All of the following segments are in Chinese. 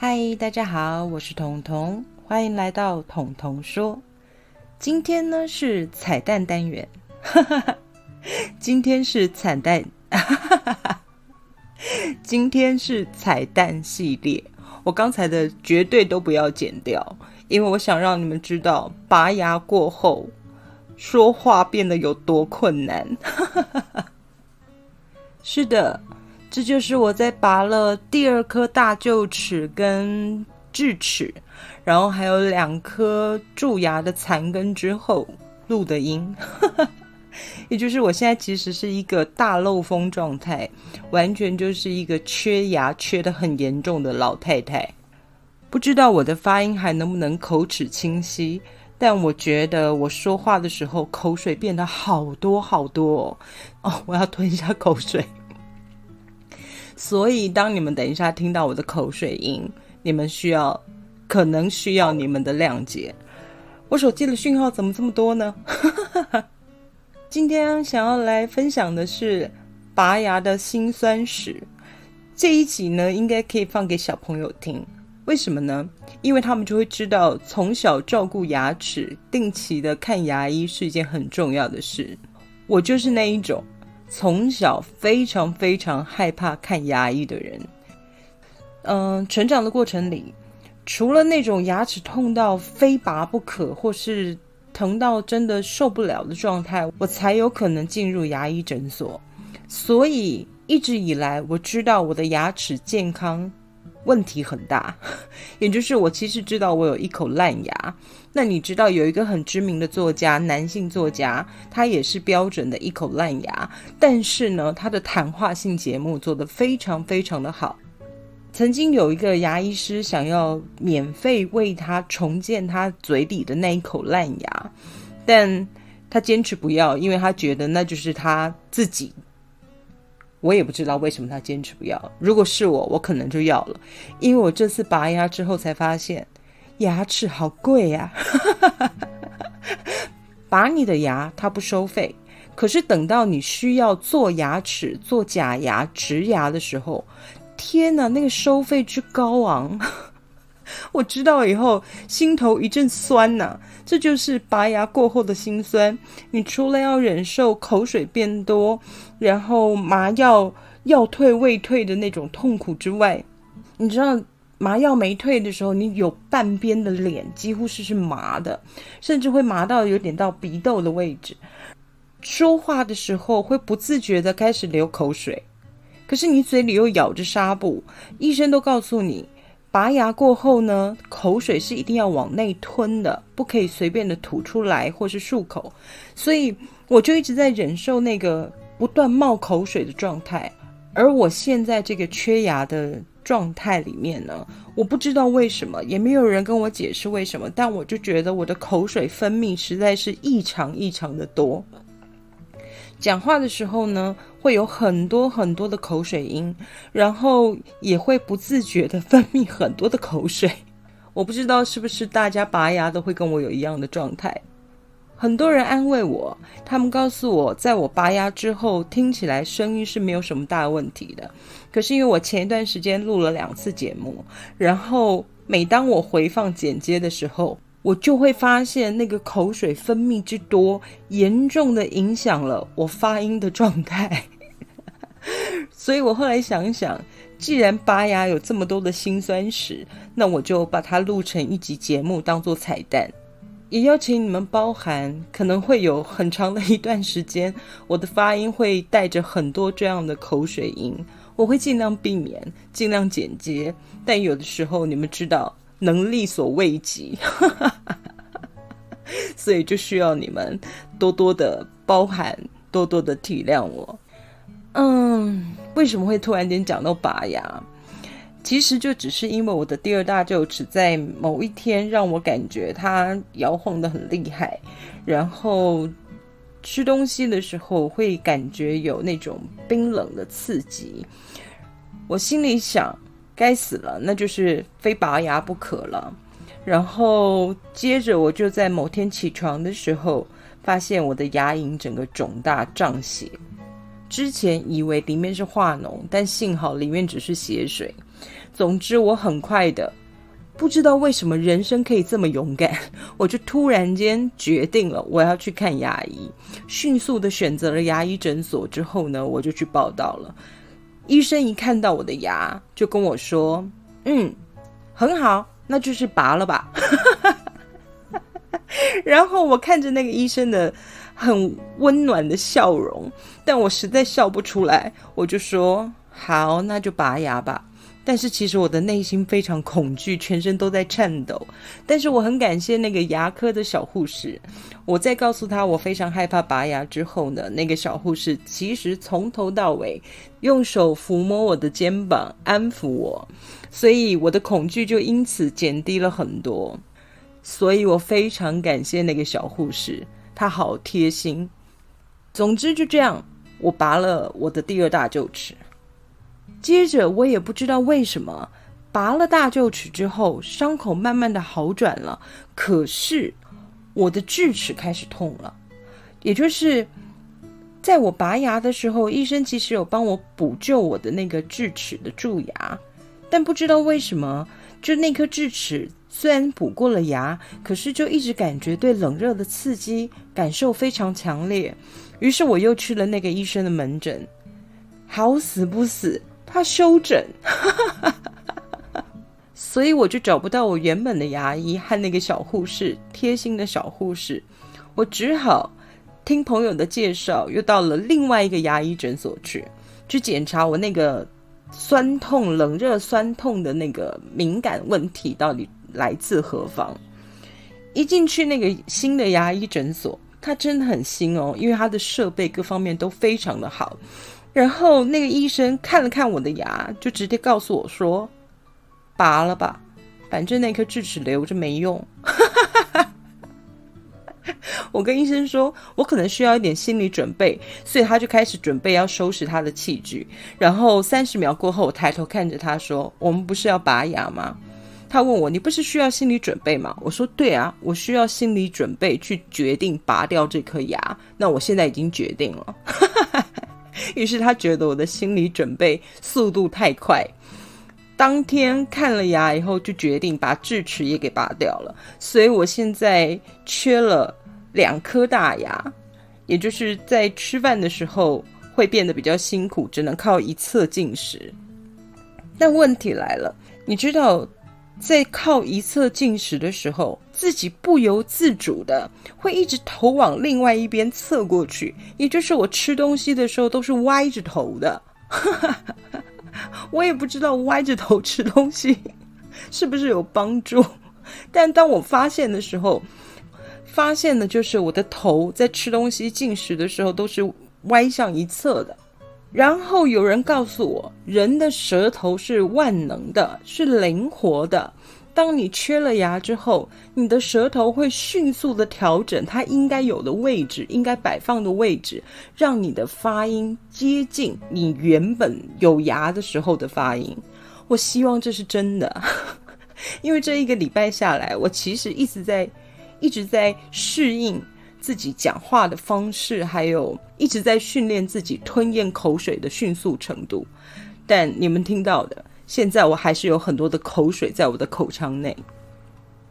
嗨，大家好，我是彤彤，欢迎来到彤彤说。今天呢是彩蛋单元，今天是彩蛋，今天是彩蛋系列。我刚才的绝对都不要剪掉，因为我想让你们知道拔牙过后说话变得有多困难。是的。这就是我在拔了第二颗大臼齿跟智齿，然后还有两颗蛀牙的残根之后录的音，也就是我现在其实是一个大漏风状态，完全就是一个缺牙缺的很严重的老太太。不知道我的发音还能不能口齿清晰，但我觉得我说话的时候口水变得好多好多哦，我要吞一下口水。所以，当你们等一下听到我的口水音，你们需要，可能需要你们的谅解。我手机的讯号怎么这么多呢？今天想要来分享的是拔牙的辛酸史。这一集呢，应该可以放给小朋友听。为什么呢？因为他们就会知道，从小照顾牙齿、定期的看牙医是一件很重要的事。我就是那一种。从小非常非常害怕看牙医的人，嗯，成长的过程里，除了那种牙齿痛到非拔不可，或是疼到真的受不了的状态，我才有可能进入牙医诊所。所以一直以来，我知道我的牙齿健康。问题很大，也就是我其实知道我有一口烂牙。那你知道有一个很知名的作家，男性作家，他也是标准的一口烂牙，但是呢，他的谈话性节目做得非常非常的好。曾经有一个牙医师想要免费为他重建他嘴里的那一口烂牙，但他坚持不要，因为他觉得那就是他自己。我也不知道为什么他坚持不要。如果是我，我可能就要了，因为我这次拔牙之后才发现，牙齿好贵呀。拔你的牙他不收费，可是等到你需要做牙齿、做假牙、植牙的时候，天哪，那个收费之高昂！我知道以后心头一阵酸呐，这就是拔牙过后的辛酸。你除了要忍受口水变多，然后麻药要退未退的那种痛苦之外，你知道麻药没退的时候，你有半边的脸几乎是是麻的，甚至会麻到有点到鼻窦的位置。说话的时候会不自觉的开始流口水，可是你嘴里又咬着纱布，医生都告诉你。拔牙过后呢，口水是一定要往内吞的，不可以随便的吐出来或是漱口。所以我就一直在忍受那个不断冒口水的状态。而我现在这个缺牙的状态里面呢，我不知道为什么，也没有人跟我解释为什么，但我就觉得我的口水分泌实在是异常异常的多。讲话的时候呢，会有很多很多的口水音，然后也会不自觉的分泌很多的口水。我不知道是不是大家拔牙都会跟我有一样的状态。很多人安慰我，他们告诉我，在我拔牙之后，听起来声音是没有什么大问题的。可是因为我前一段时间录了两次节目，然后每当我回放剪接的时候，我就会发现那个口水分泌之多，严重的影响了我发音的状态。所以我后来想想，既然拔牙有这么多的辛酸史，那我就把它录成一集节目，当做彩蛋。也邀请你们包含，可能会有很长的一段时间，我的发音会带着很多这样的口水音，我会尽量避免，尽量简洁。但有的时候，你们知道。能力所未及，所以就需要你们多多的包涵，多多的体谅我。嗯，为什么会突然间讲到拔牙？其实就只是因为我的第二大臼齿在某一天让我感觉它摇晃的很厉害，然后吃东西的时候会感觉有那种冰冷的刺激。我心里想。该死了，那就是非拔牙不可了。然后接着我就在某天起床的时候，发现我的牙龈整个肿大胀血。之前以为里面是化脓，但幸好里面只是血水。总之，我很快的，不知道为什么人生可以这么勇敢，我就突然间决定了我要去看牙医，迅速的选择了牙医诊所。之后呢，我就去报道了。医生一看到我的牙，就跟我说：“嗯，很好，那就是拔了吧。” 然后我看着那个医生的。很温暖的笑容，但我实在笑不出来，我就说好，那就拔牙吧。但是其实我的内心非常恐惧，全身都在颤抖。但是我很感谢那个牙科的小护士。我在告诉他我非常害怕拔牙之后呢，那个小护士其实从头到尾用手抚摸我的肩膀，安抚我，所以我的恐惧就因此减低了很多。所以我非常感谢那个小护士。他好贴心。总之就这样，我拔了我的第二大臼齿。接着我也不知道为什么，拔了大臼齿之后，伤口慢慢的好转了。可是我的智齿开始痛了。也就是在我拔牙的时候，医生其实有帮我补救我的那个智齿的蛀牙，但不知道为什么，就那颗智齿。虽然补过了牙，可是就一直感觉对冷热的刺激感受非常强烈。于是我又去了那个医生的门诊，好死不死，他休诊，所以我就找不到我原本的牙医和那个小护士，贴心的小护士。我只好听朋友的介绍，又到了另外一个牙医诊所去，去检查我那个酸痛、冷热酸痛的那个敏感问题到底。来自何方？一进去那个新的牙医诊所，它真的很新哦，因为它的设备各方面都非常的好。然后那个医生看了看我的牙，就直接告诉我说：“拔了吧，反正那颗智齿留着没用。” 我跟医生说，我可能需要一点心理准备，所以他就开始准备要收拾他的器具。然后三十秒过后，我抬头看着他说：“我们不是要拔牙吗？”他问我：“你不是需要心理准备吗？”我说：“对啊，我需要心理准备去决定拔掉这颗牙。那我现在已经决定了。”于是他觉得我的心理准备速度太快，当天看了牙以后就决定把智齿也给拔掉了。所以我现在缺了两颗大牙，也就是在吃饭的时候会变得比较辛苦，只能靠一侧进食。但问题来了，你知道？在靠一侧进食的时候，自己不由自主的会一直头往另外一边侧过去，也就是我吃东西的时候都是歪着头的。我也不知道歪着头吃东西是不是有帮助，但当我发现的时候，发现的就是我的头在吃东西进食的时候都是歪向一侧的。然后有人告诉我，人的舌头是万能的，是灵活的。当你缺了牙之后，你的舌头会迅速的调整它应该有的位置，应该摆放的位置，让你的发音接近你原本有牙的时候的发音。我希望这是真的，因为这一个礼拜下来，我其实一直在一直在适应。自己讲话的方式，还有一直在训练自己吞咽口水的迅速程度。但你们听到的，现在我还是有很多的口水在我的口腔内。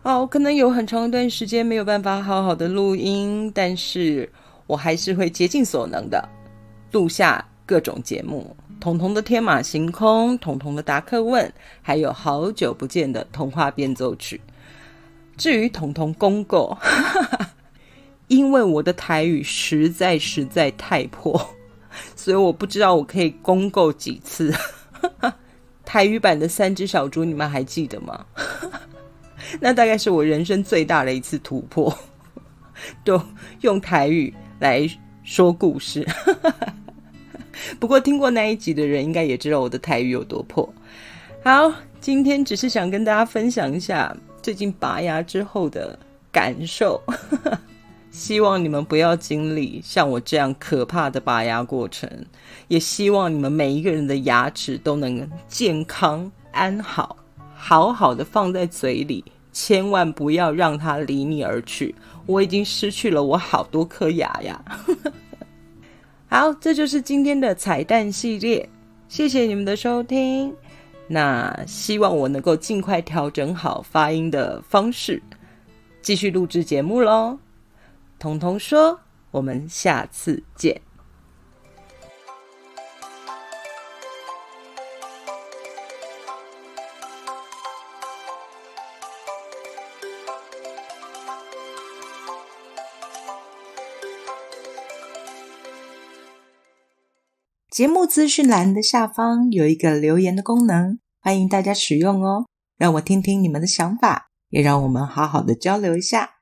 好，可能有很长一段时间没有办法好好的录音，但是我还是会竭尽所能的录下各种节目：彤彤的天马行空，彤彤的答客问，还有好久不见的童话变奏曲。至于彤彤公购。因为我的台语实在实在太破，所以我不知道我可以公够几次。台语版的三只小猪，你们还记得吗？那大概是我人生最大的一次突破，都用台语来说故事。不过听过那一集的人，应该也知道我的台语有多破。好，今天只是想跟大家分享一下最近拔牙之后的感受。希望你们不要经历像我这样可怕的拔牙过程，也希望你们每一个人的牙齿都能健康安好，好好的放在嘴里，千万不要让它离你而去。我已经失去了我好多颗牙呀。好，这就是今天的彩蛋系列，谢谢你们的收听。那希望我能够尽快调整好发音的方式，继续录制节目喽。彤彤说：“我们下次见。”节目资讯栏的下方有一个留言的功能，欢迎大家使用哦。让我听听你们的想法，也让我们好好的交流一下。